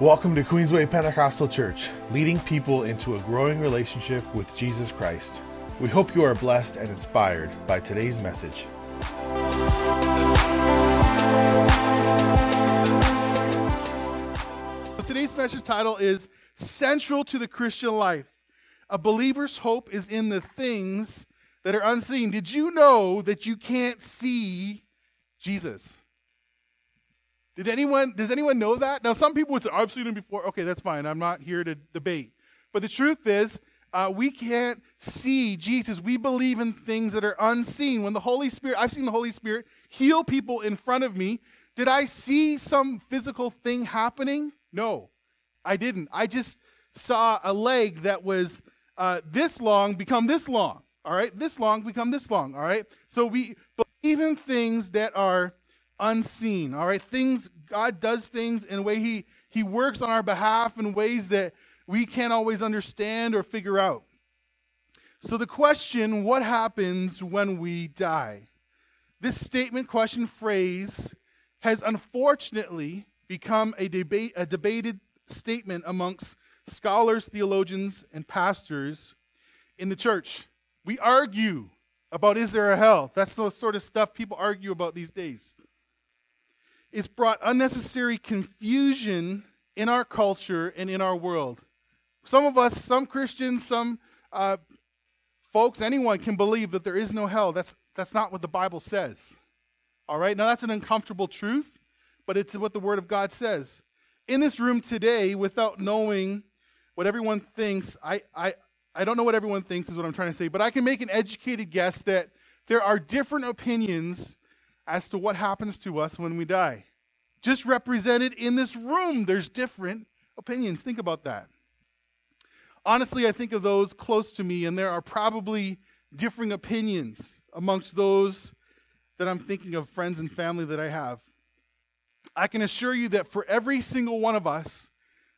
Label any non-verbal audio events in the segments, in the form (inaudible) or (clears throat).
Welcome to Queensway Pentecostal Church, leading people into a growing relationship with Jesus Christ. We hope you are blessed and inspired by today's message. Today's message title is Central to the Christian Life. A believer's hope is in the things that are unseen. Did you know that you can't see Jesus? Did anyone, does anyone know that? Now, some people would say, I've seen him before. Okay, that's fine. I'm not here to debate. But the truth is, uh, we can't see Jesus. We believe in things that are unseen. When the Holy Spirit, I've seen the Holy Spirit heal people in front of me. Did I see some physical thing happening? No, I didn't. I just saw a leg that was uh, this long become this long. All right, this long become this long. All right, so we believe in things that are unseen. All right, things God does things in a way He He works on our behalf in ways that we can't always understand or figure out. So the question, what happens when we die? This statement, question, phrase has unfortunately become a debate a debated statement amongst scholars, theologians, and pastors in the church. We argue about is there a hell? That's the sort of stuff people argue about these days. It's brought unnecessary confusion in our culture and in our world. Some of us, some Christians, some uh, folks, anyone can believe that there is no hell. That's, that's not what the Bible says. All right? Now, that's an uncomfortable truth, but it's what the Word of God says. In this room today, without knowing what everyone thinks, I, I, I don't know what everyone thinks, is what I'm trying to say, but I can make an educated guess that there are different opinions as to what happens to us when we die. Just represented in this room, there's different opinions. Think about that. Honestly, I think of those close to me, and there are probably differing opinions amongst those that I'm thinking of, friends and family that I have. I can assure you that for every single one of us,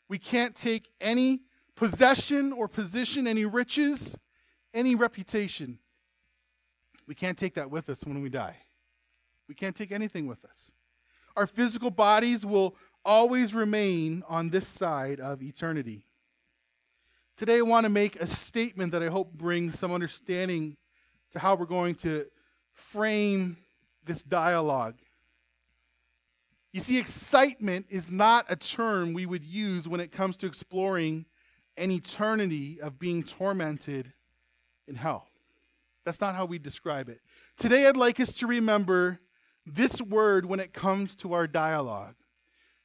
we can't take any possession or position, any riches, any reputation. We can't take that with us when we die. We can't take anything with us. Our physical bodies will always remain on this side of eternity. Today, I want to make a statement that I hope brings some understanding to how we're going to frame this dialogue. You see, excitement is not a term we would use when it comes to exploring an eternity of being tormented in hell. That's not how we describe it. Today, I'd like us to remember this word when it comes to our dialogue.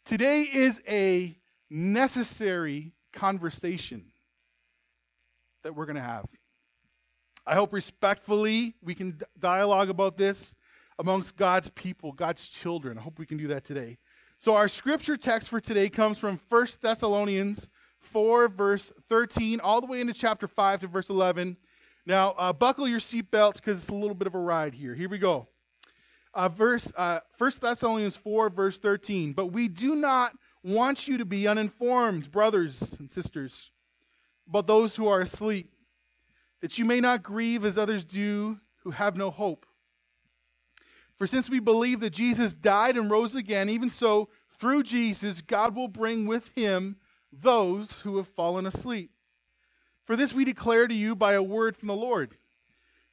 Today is a necessary conversation that we're going to have. I hope respectfully we can dialogue about this amongst God's people, God's children. I hope we can do that today. So, our scripture text for today comes from 1 Thessalonians 4, verse 13, all the way into chapter 5 to verse 11. Now, uh, buckle your seatbelts because it's a little bit of a ride here. Here we go uh, verse uh, 1 Thessalonians 4, verse 13. But we do not want you to be uninformed, brothers and sisters, about those who are asleep, that you may not grieve as others do who have no hope. For since we believe that Jesus died and rose again, even so, through Jesus, God will bring with him those who have fallen asleep. For this we declare to you by a word from the Lord,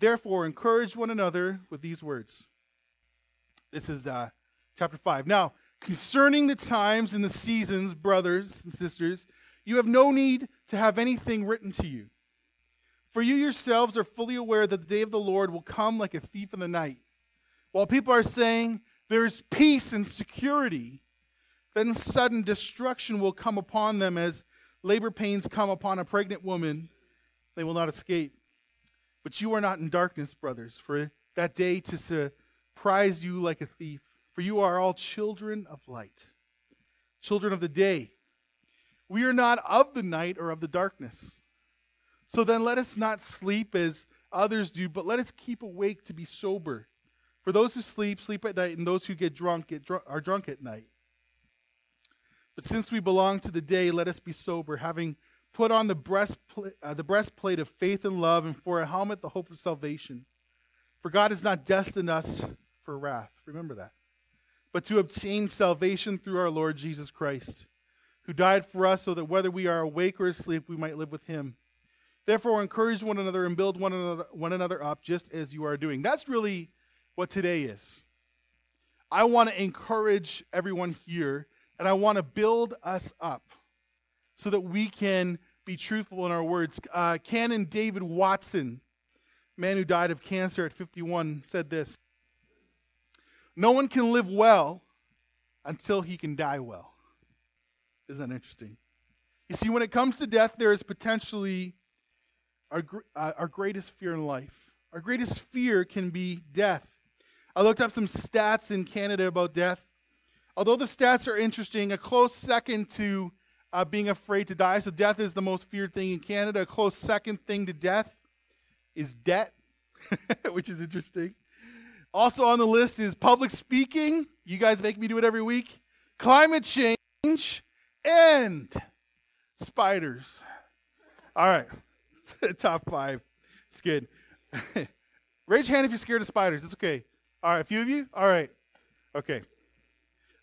Therefore, encourage one another with these words. This is uh, chapter 5. Now, concerning the times and the seasons, brothers and sisters, you have no need to have anything written to you. For you yourselves are fully aware that the day of the Lord will come like a thief in the night. While people are saying there is peace and security, then sudden destruction will come upon them as labor pains come upon a pregnant woman. They will not escape. But you are not in darkness, brothers, for that day to surprise you like a thief. For you are all children of light children of the day. We are not of the night or of the darkness. So then let us not sleep as others do, but let us keep awake to be sober. For those who sleep, sleep at night, and those who get drunk, get dr- are drunk at night. But since we belong to the day, let us be sober, having put on the breastplate, uh, the breastplate of faith and love, and for a helmet, the hope of salvation. For God has not destined us for wrath. Remember that. But to obtain salvation through our Lord Jesus Christ, who died for us so that whether we are awake or asleep, we might live with him. Therefore, encourage one another and build one another, one another up just as you are doing. That's really what today is. I want to encourage everyone here and I want to build us up so that we can be truthful in our words. Uh, Canon David Watson, man who died of cancer at 51, said this No one can live well until he can die well. Isn't that interesting? You see, when it comes to death, there is potentially our, uh, our greatest fear in life. Our greatest fear can be death. I looked up some stats in Canada about death. Although the stats are interesting, a close second to uh, being afraid to die, so death is the most feared thing in Canada. A close second thing to death is debt, (laughs) which is interesting. Also on the list is public speaking. You guys make me do it every week. Climate change and spiders. All right. (laughs) Top five. It's good. (laughs) Raise your hand if you're scared of spiders. It's okay. All right, a few of you? All right. Okay.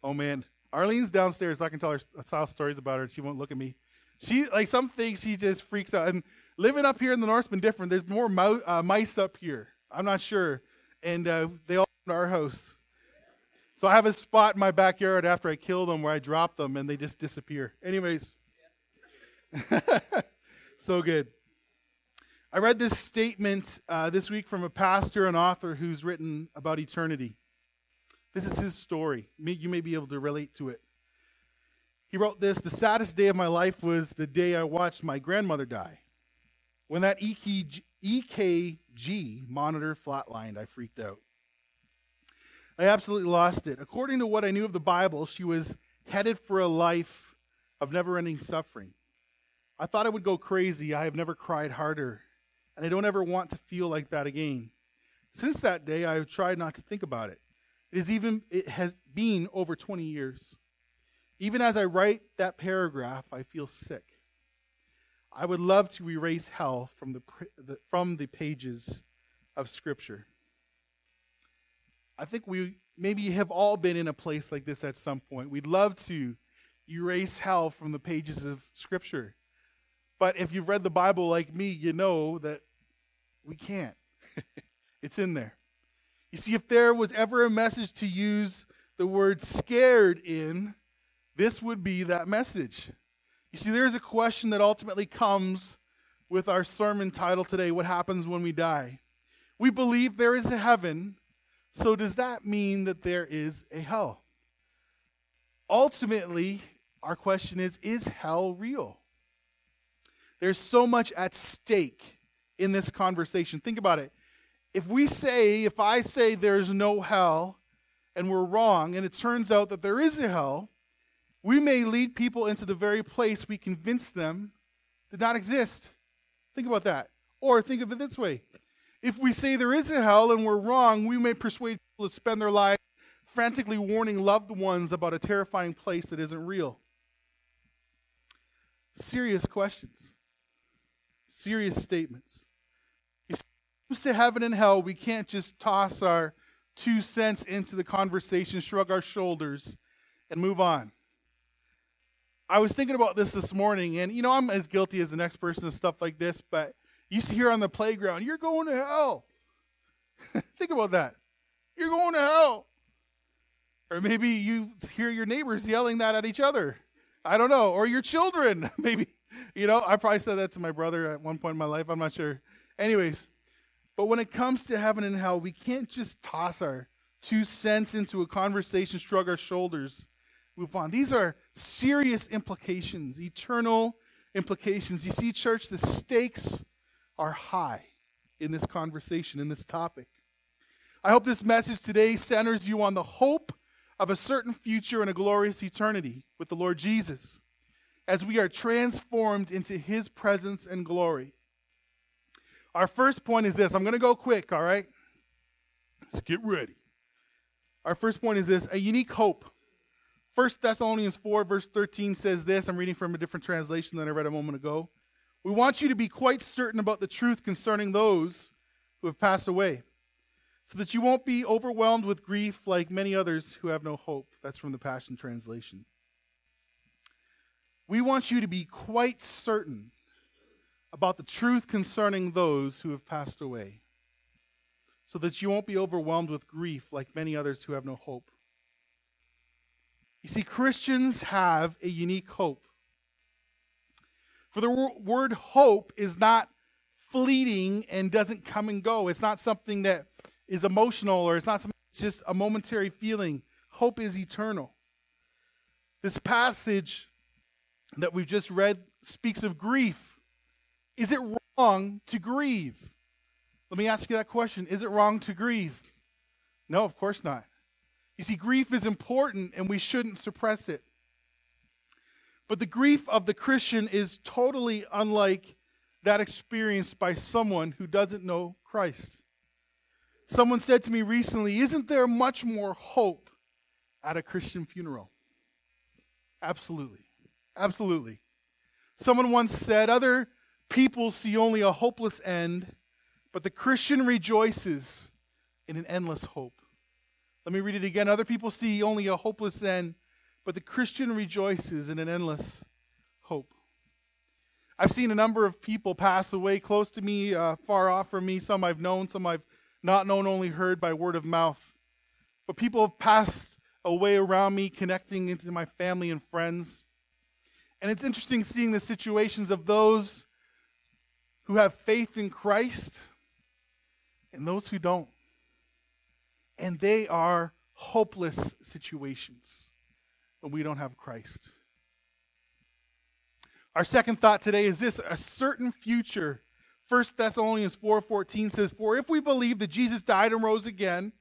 Oh man. Arlene's downstairs. So I can tell her style stories about her. She won't look at me. She like some things she just freaks out. And living up here in the north's been different. There's more mo- uh, mice up here. I'm not sure, and uh, they all to our house. So I have a spot in my backyard after I kill them where I drop them and they just disappear. Anyways, (laughs) so good. I read this statement uh, this week from a pastor and author who's written about eternity. This is his story. You may be able to relate to it. He wrote this The saddest day of my life was the day I watched my grandmother die. When that EKG, monitor flatlined, I freaked out. I absolutely lost it. According to what I knew of the Bible, she was headed for a life of never ending suffering. I thought I would go crazy. I have never cried harder and I don't ever want to feel like that again. Since that day, I have tried not to think about it. It is even it has been over 20 years. Even as I write that paragraph, I feel sick. I would love to erase hell from the, the from the pages of Scripture. I think we maybe have all been in a place like this at some point. We'd love to erase hell from the pages of Scripture. But if you've read the Bible like me, you know that we can't. (laughs) it's in there. You see, if there was ever a message to use the word scared in, this would be that message. You see, there's a question that ultimately comes with our sermon title today What happens when we die? We believe there is a heaven, so does that mean that there is a hell? Ultimately, our question is Is hell real? There's so much at stake in this conversation. Think about it. If we say, if I say there's no hell and we're wrong, and it turns out that there is a hell, we may lead people into the very place we convinced them did not exist. Think about that. Or think of it this way if we say there is a hell and we're wrong, we may persuade people to spend their lives frantically warning loved ones about a terrifying place that isn't real. Serious questions, serious statements to heaven and hell, we can't just toss our two cents into the conversation, shrug our shoulders, and move on. I was thinking about this this morning, and you know, I'm as guilty as the next person of stuff like this, but you see here on the playground, you're going to hell. (laughs) Think about that. You're going to hell. Or maybe you hear your neighbors yelling that at each other. I don't know. Or your children. (laughs) maybe, you know, I probably said that to my brother at one point in my life. I'm not sure. Anyways, but when it comes to heaven and hell, we can't just toss our two cents into a conversation, shrug our shoulders, move on. These are serious implications, eternal implications. You see, church, the stakes are high in this conversation, in this topic. I hope this message today centers you on the hope of a certain future and a glorious eternity with the Lord Jesus as we are transformed into his presence and glory. Our first point is this. I'm going to go quick, all right? So get ready. Our first point is this a unique hope. 1 Thessalonians 4, verse 13 says this. I'm reading from a different translation than I read a moment ago. We want you to be quite certain about the truth concerning those who have passed away, so that you won't be overwhelmed with grief like many others who have no hope. That's from the Passion Translation. We want you to be quite certain about the truth concerning those who have passed away, so that you won't be overwhelmed with grief like many others who have no hope. You see, Christians have a unique hope. For the word hope is not fleeting and doesn't come and go. It's not something that is emotional or it's not something it's just a momentary feeling. Hope is eternal. This passage that we've just read speaks of grief. Is it wrong to grieve? Let me ask you that question. Is it wrong to grieve? No, of course not. You see, grief is important and we shouldn't suppress it. But the grief of the Christian is totally unlike that experienced by someone who doesn't know Christ. Someone said to me recently, Isn't there much more hope at a Christian funeral? Absolutely. Absolutely. Someone once said, Other people see only a hopeless end, but the Christian rejoices in an endless hope. Let me read it again. Other people see only a hopeless end, but the Christian rejoices in an endless hope. I've seen a number of people pass away close to me, uh, far off from me. Some I've known, some I've not known, only heard by word of mouth. But people have passed away around me, connecting into my family and friends. And it's interesting seeing the situations of those who have faith in Christ and those who don't and they are hopeless situations when we don't have Christ. Our second thought today is this a certain future. 1 Thessalonians 4:14 says, "For if we believe that Jesus died and rose again,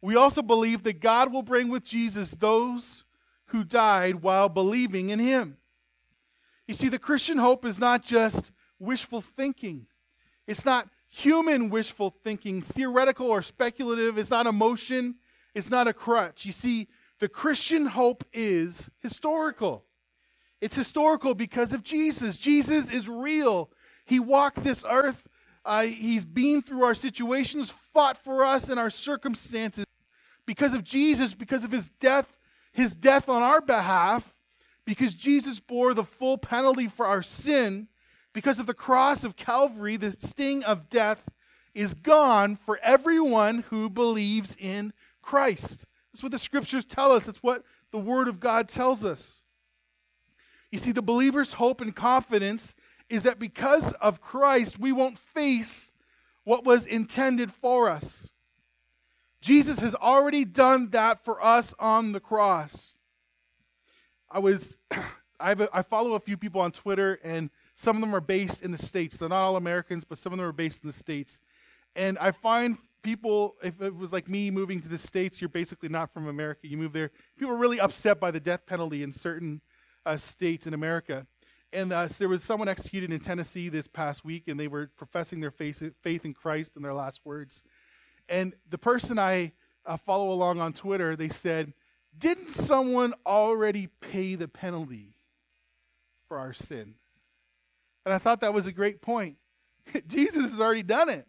we also believe that God will bring with Jesus those who died while believing in him." You see, the Christian hope is not just wishful thinking. It's not human wishful thinking, theoretical or speculative. It's not emotion, it's not a crutch. You see, the Christian hope is historical. It's historical because of Jesus. Jesus is real. He walked this earth. Uh, he's been through our situations, fought for us in our circumstances. Because of Jesus, because of his death, his death on our behalf, because Jesus bore the full penalty for our sin, because of the cross of Calvary, the sting of death is gone for everyone who believes in Christ. That's what the scriptures tell us. That's what the Word of God tells us. You see, the believer's hope and confidence is that because of Christ, we won't face what was intended for us. Jesus has already done that for us on the cross. I was, (clears throat) I, have a, I follow a few people on Twitter, and some of them are based in the States. They're not all Americans, but some of them are based in the States. And I find people, if it was like me moving to the States, you're basically not from America, you move there. People are really upset by the death penalty in certain uh, states in America. And uh, there was someone executed in Tennessee this past week, and they were professing their faith, faith in Christ in their last words. And the person I uh, follow along on Twitter, they said, Didn't someone already pay the penalty for our sin? And I thought that was a great point. (laughs) Jesus has already done it.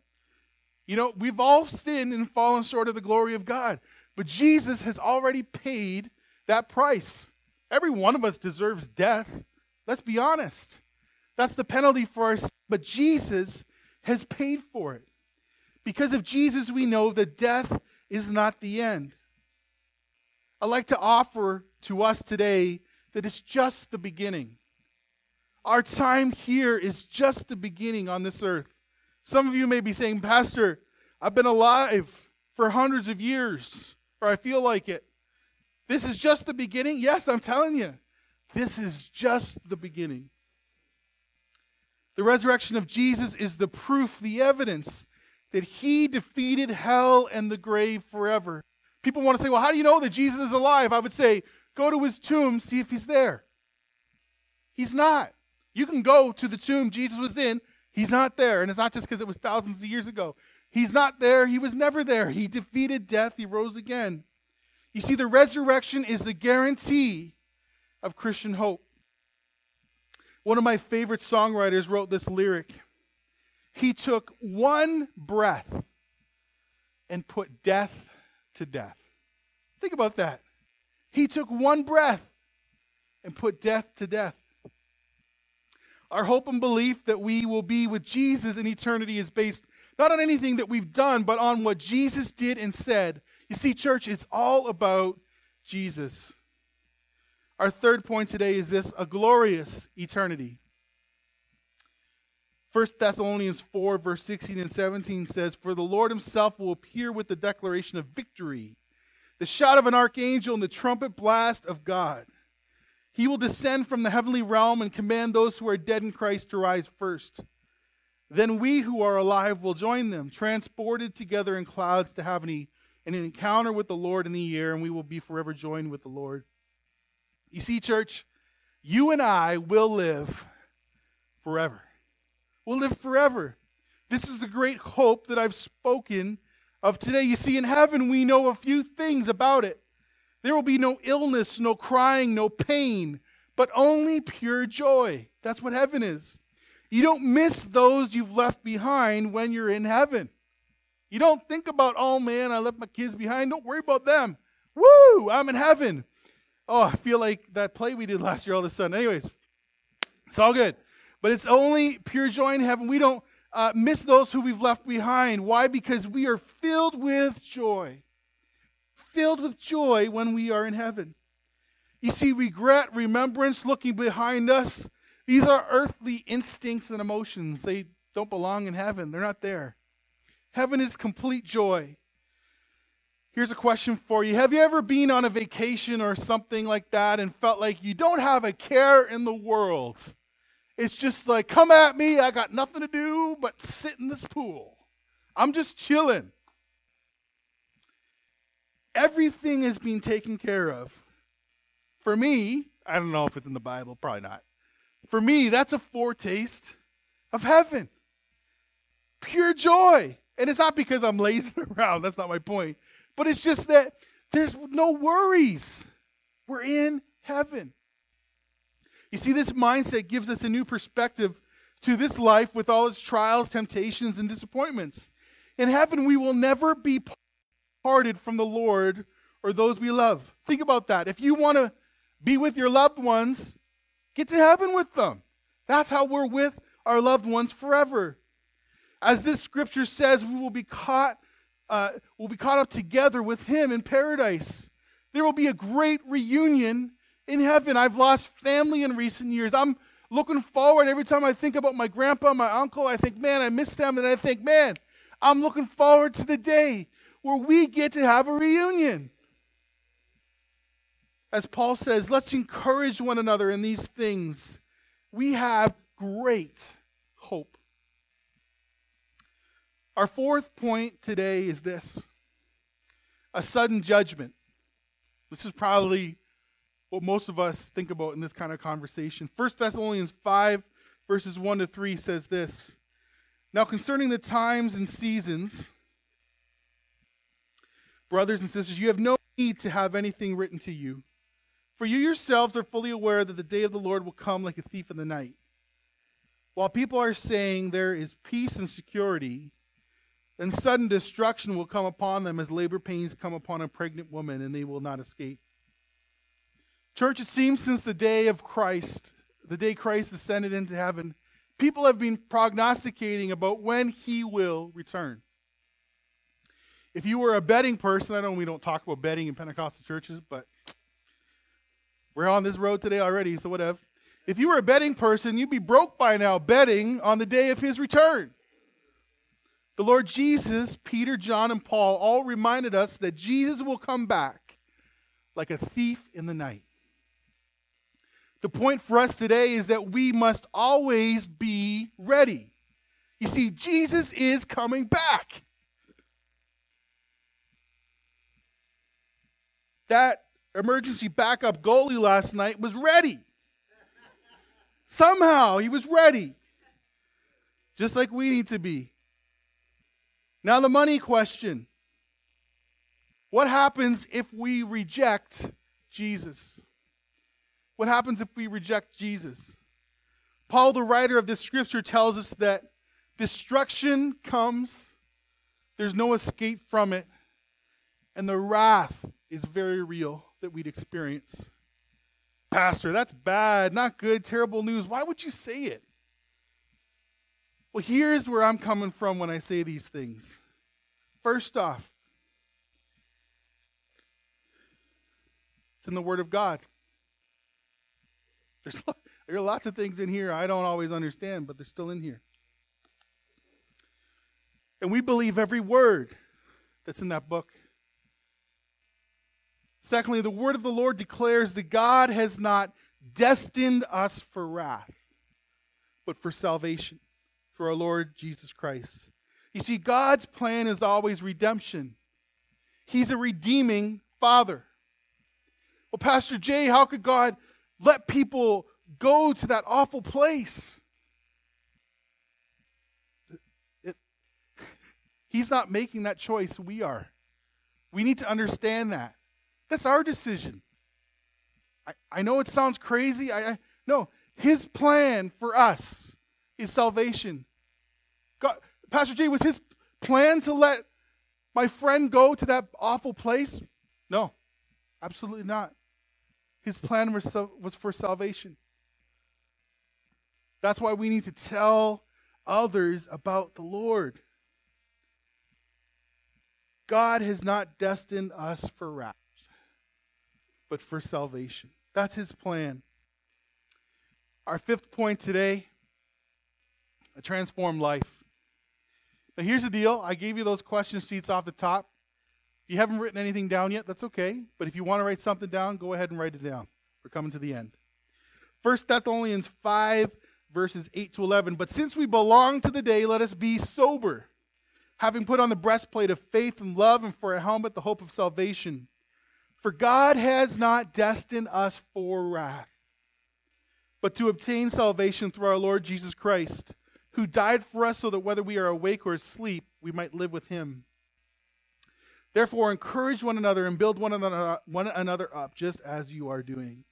You know, we've all sinned and fallen short of the glory of God, but Jesus has already paid that price. Every one of us deserves death. Let's be honest. That's the penalty for sin, but Jesus has paid for it. Because of Jesus, we know that death is not the end. I'd like to offer to us today that it's just the beginning. Our time here is just the beginning on this earth. Some of you may be saying, Pastor, I've been alive for hundreds of years, or I feel like it. This is just the beginning? Yes, I'm telling you. This is just the beginning. The resurrection of Jesus is the proof, the evidence that he defeated hell and the grave forever. People want to say, well, how do you know that Jesus is alive? I would say, go to his tomb, see if he's there. He's not. You can go to the tomb Jesus was in, he's not there. And it's not just because it was thousands of years ago. He's not there. He was never there. He defeated death, he rose again. You see, the resurrection is the guarantee of Christian hope. One of my favorite songwriters wrote this lyric He took one breath and put death to death. Think about that. He took one breath and put death to death. Our hope and belief that we will be with Jesus in eternity is based not on anything that we've done, but on what Jesus did and said. You see, church, it's all about Jesus. Our third point today is this a glorious eternity. 1 Thessalonians 4, verse 16 and 17 says, For the Lord himself will appear with the declaration of victory, the shout of an archangel, and the trumpet blast of God. He will descend from the heavenly realm and command those who are dead in Christ to rise first. Then we who are alive will join them, transported together in clouds to have an, an encounter with the Lord in the air, and we will be forever joined with the Lord. You see, church, you and I will live forever. We'll live forever. This is the great hope that I've spoken of today. You see, in heaven, we know a few things about it. There will be no illness, no crying, no pain, but only pure joy. That's what heaven is. You don't miss those you've left behind when you're in heaven. You don't think about, oh man, I left my kids behind. Don't worry about them. Woo, I'm in heaven. Oh, I feel like that play we did last year all of a sudden. Anyways, it's all good. But it's only pure joy in heaven. We don't uh, miss those who we've left behind. Why? Because we are filled with joy filled with joy when we are in heaven. You see, regret, remembrance, looking behind us, these are earthly instincts and emotions. They don't belong in heaven, they're not there. Heaven is complete joy. Here's a question for you Have you ever been on a vacation or something like that and felt like you don't have a care in the world? It's just like, come at me, I got nothing to do but sit in this pool. I'm just chilling everything is being taken care of. For me, I don't know if it's in the Bible, probably not. For me, that's a foretaste of heaven. Pure joy. And it's not because I'm lazing (laughs) around, that's not my point. But it's just that there's no worries. We're in heaven. You see, this mindset gives us a new perspective to this life with all its trials, temptations, and disappointments. In heaven, we will never be parted from the Lord or those we love. Think about that. If you want to be with your loved ones, get to heaven with them. That's how we're with our loved ones forever. As this scripture says, we will be caught, uh, will be caught up together with Him in paradise. There will be a great reunion in heaven. I've lost family in recent years. I'm looking forward every time I think about my grandpa, my uncle. I think, man, I miss them, and I think, man, I'm looking forward to the day where we get to have a reunion. As Paul says, let's encourage one another in these things. We have great hope. Our fourth point today is this a sudden judgment. This is probably what most of us think about in this kind of conversation. 1 Thessalonians 5, verses 1 to 3 says this Now, concerning the times and seasons, Brothers and sisters, you have no need to have anything written to you, for you yourselves are fully aware that the day of the Lord will come like a thief in the night. While people are saying there is peace and security, then sudden destruction will come upon them as labor pains come upon a pregnant woman, and they will not escape. Church, it seems since the day of Christ, the day Christ ascended into heaven, people have been prognosticating about when he will return. If you were a betting person, I know we don't talk about betting in Pentecostal churches, but we're on this road today already, so whatever. If you were a betting person, you'd be broke by now betting on the day of his return. The Lord Jesus, Peter, John, and Paul all reminded us that Jesus will come back like a thief in the night. The point for us today is that we must always be ready. You see, Jesus is coming back. That emergency backup goalie last night was ready. Somehow he was ready. Just like we need to be. Now, the money question What happens if we reject Jesus? What happens if we reject Jesus? Paul, the writer of this scripture, tells us that destruction comes, there's no escape from it, and the wrath is very real that we'd experience. Pastor, that's bad, not good, terrible news. Why would you say it? Well, here's where I'm coming from when I say these things. First off, it's in the Word of God. There's, there are lots of things in here I don't always understand, but they're still in here. And we believe every word that's in that book. Secondly, the word of the Lord declares that God has not destined us for wrath, but for salvation through our Lord Jesus Christ. You see, God's plan is always redemption. He's a redeeming Father. Well, Pastor Jay, how could God let people go to that awful place? (laughs) He's not making that choice, we are. We need to understand that. That's our decision. I, I know it sounds crazy. I, I no, his plan for us is salvation. God, Pastor Jay, was his plan to let my friend go to that awful place? No, absolutely not. His plan was, was for salvation. That's why we need to tell others about the Lord. God has not destined us for wrath, but for salvation. That's his plan. Our fifth point today a transformed life. Now, here's the deal I gave you those question sheets off the top. If you haven't written anything down yet, that's okay. But if you want to write something down, go ahead and write it down. We're coming to the end. First Thessalonians 5, verses 8 to 11. But since we belong to the day, let us be sober, having put on the breastplate of faith and love, and for a helmet, the hope of salvation. For God has not destined us for wrath, but to obtain salvation through our Lord Jesus Christ who died for us so that whether we are awake or asleep, we might live with him. Therefore, encourage one another and build one another, one another up, just as you are doing.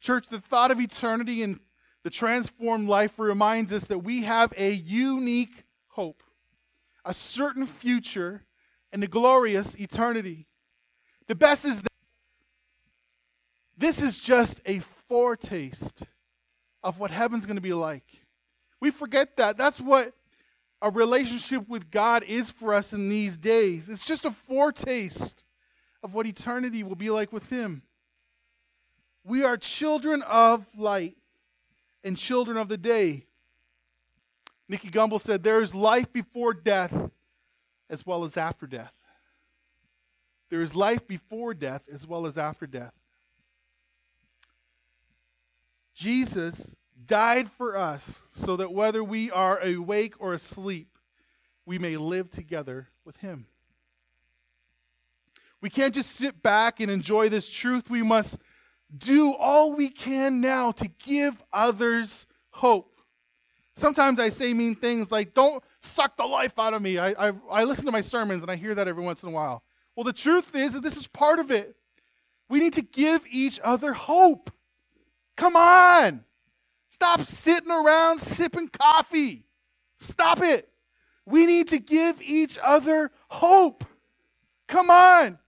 Church, the thought of eternity and the transformed life reminds us that we have a unique hope, a certain future, and a glorious eternity. The best is that this is just a foretaste of what heaven's going to be like. We forget that. That's what a relationship with God is for us in these days. It's just a foretaste of what eternity will be like with Him. We are children of light and children of the day. Nicky Gumbel said, There is life before death as well as after death. There is life before death as well as after death. Jesus died for us so that whether we are awake or asleep, we may live together with him. We can't just sit back and enjoy this truth. We must do all we can now to give others hope. Sometimes I say mean things like, don't suck the life out of me. I, I, I listen to my sermons and I hear that every once in a while. Well, the truth is that this is part of it. We need to give each other hope. Come on. Stop sitting around sipping coffee. Stop it. We need to give each other hope. Come on.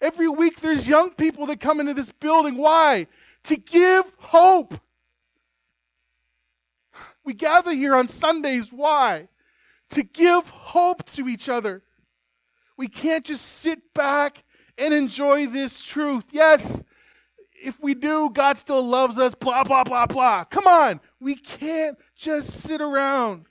Every week there's young people that come into this building. Why? To give hope. We gather here on Sundays. Why? To give hope to each other. We can't just sit back and enjoy this truth. Yes, if we do, God still loves us, blah, blah, blah, blah. Come on. We can't just sit around.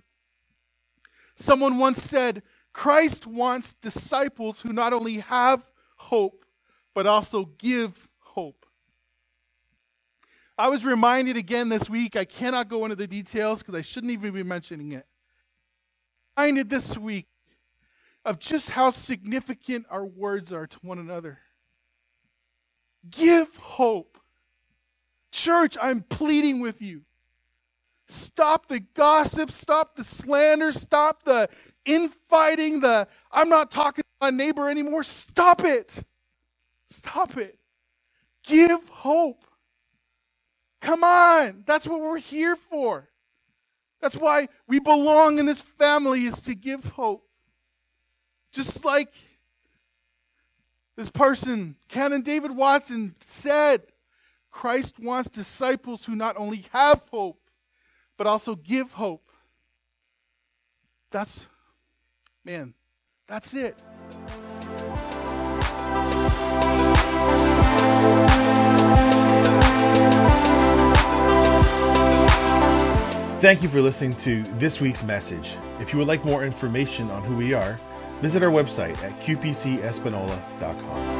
Someone once said, Christ wants disciples who not only have hope, but also give hope. I was reminded again this week, I cannot go into the details because I shouldn't even be mentioning it. Reminded this week of just how significant our words are to one another. Give hope. Church, I'm pleading with you. Stop the gossip, stop the slander, stop the infighting, the I'm not talking to my neighbor anymore. Stop it. Stop it. Give hope. Come on. That's what we're here for. That's why we belong in this family is to give hope. Just like this person, Canon David Watson, said, Christ wants disciples who not only have hope, but also give hope. That's, man, that's it. Thank you for listening to this week's message. If you would like more information on who we are, visit our website at qpcespanola.com.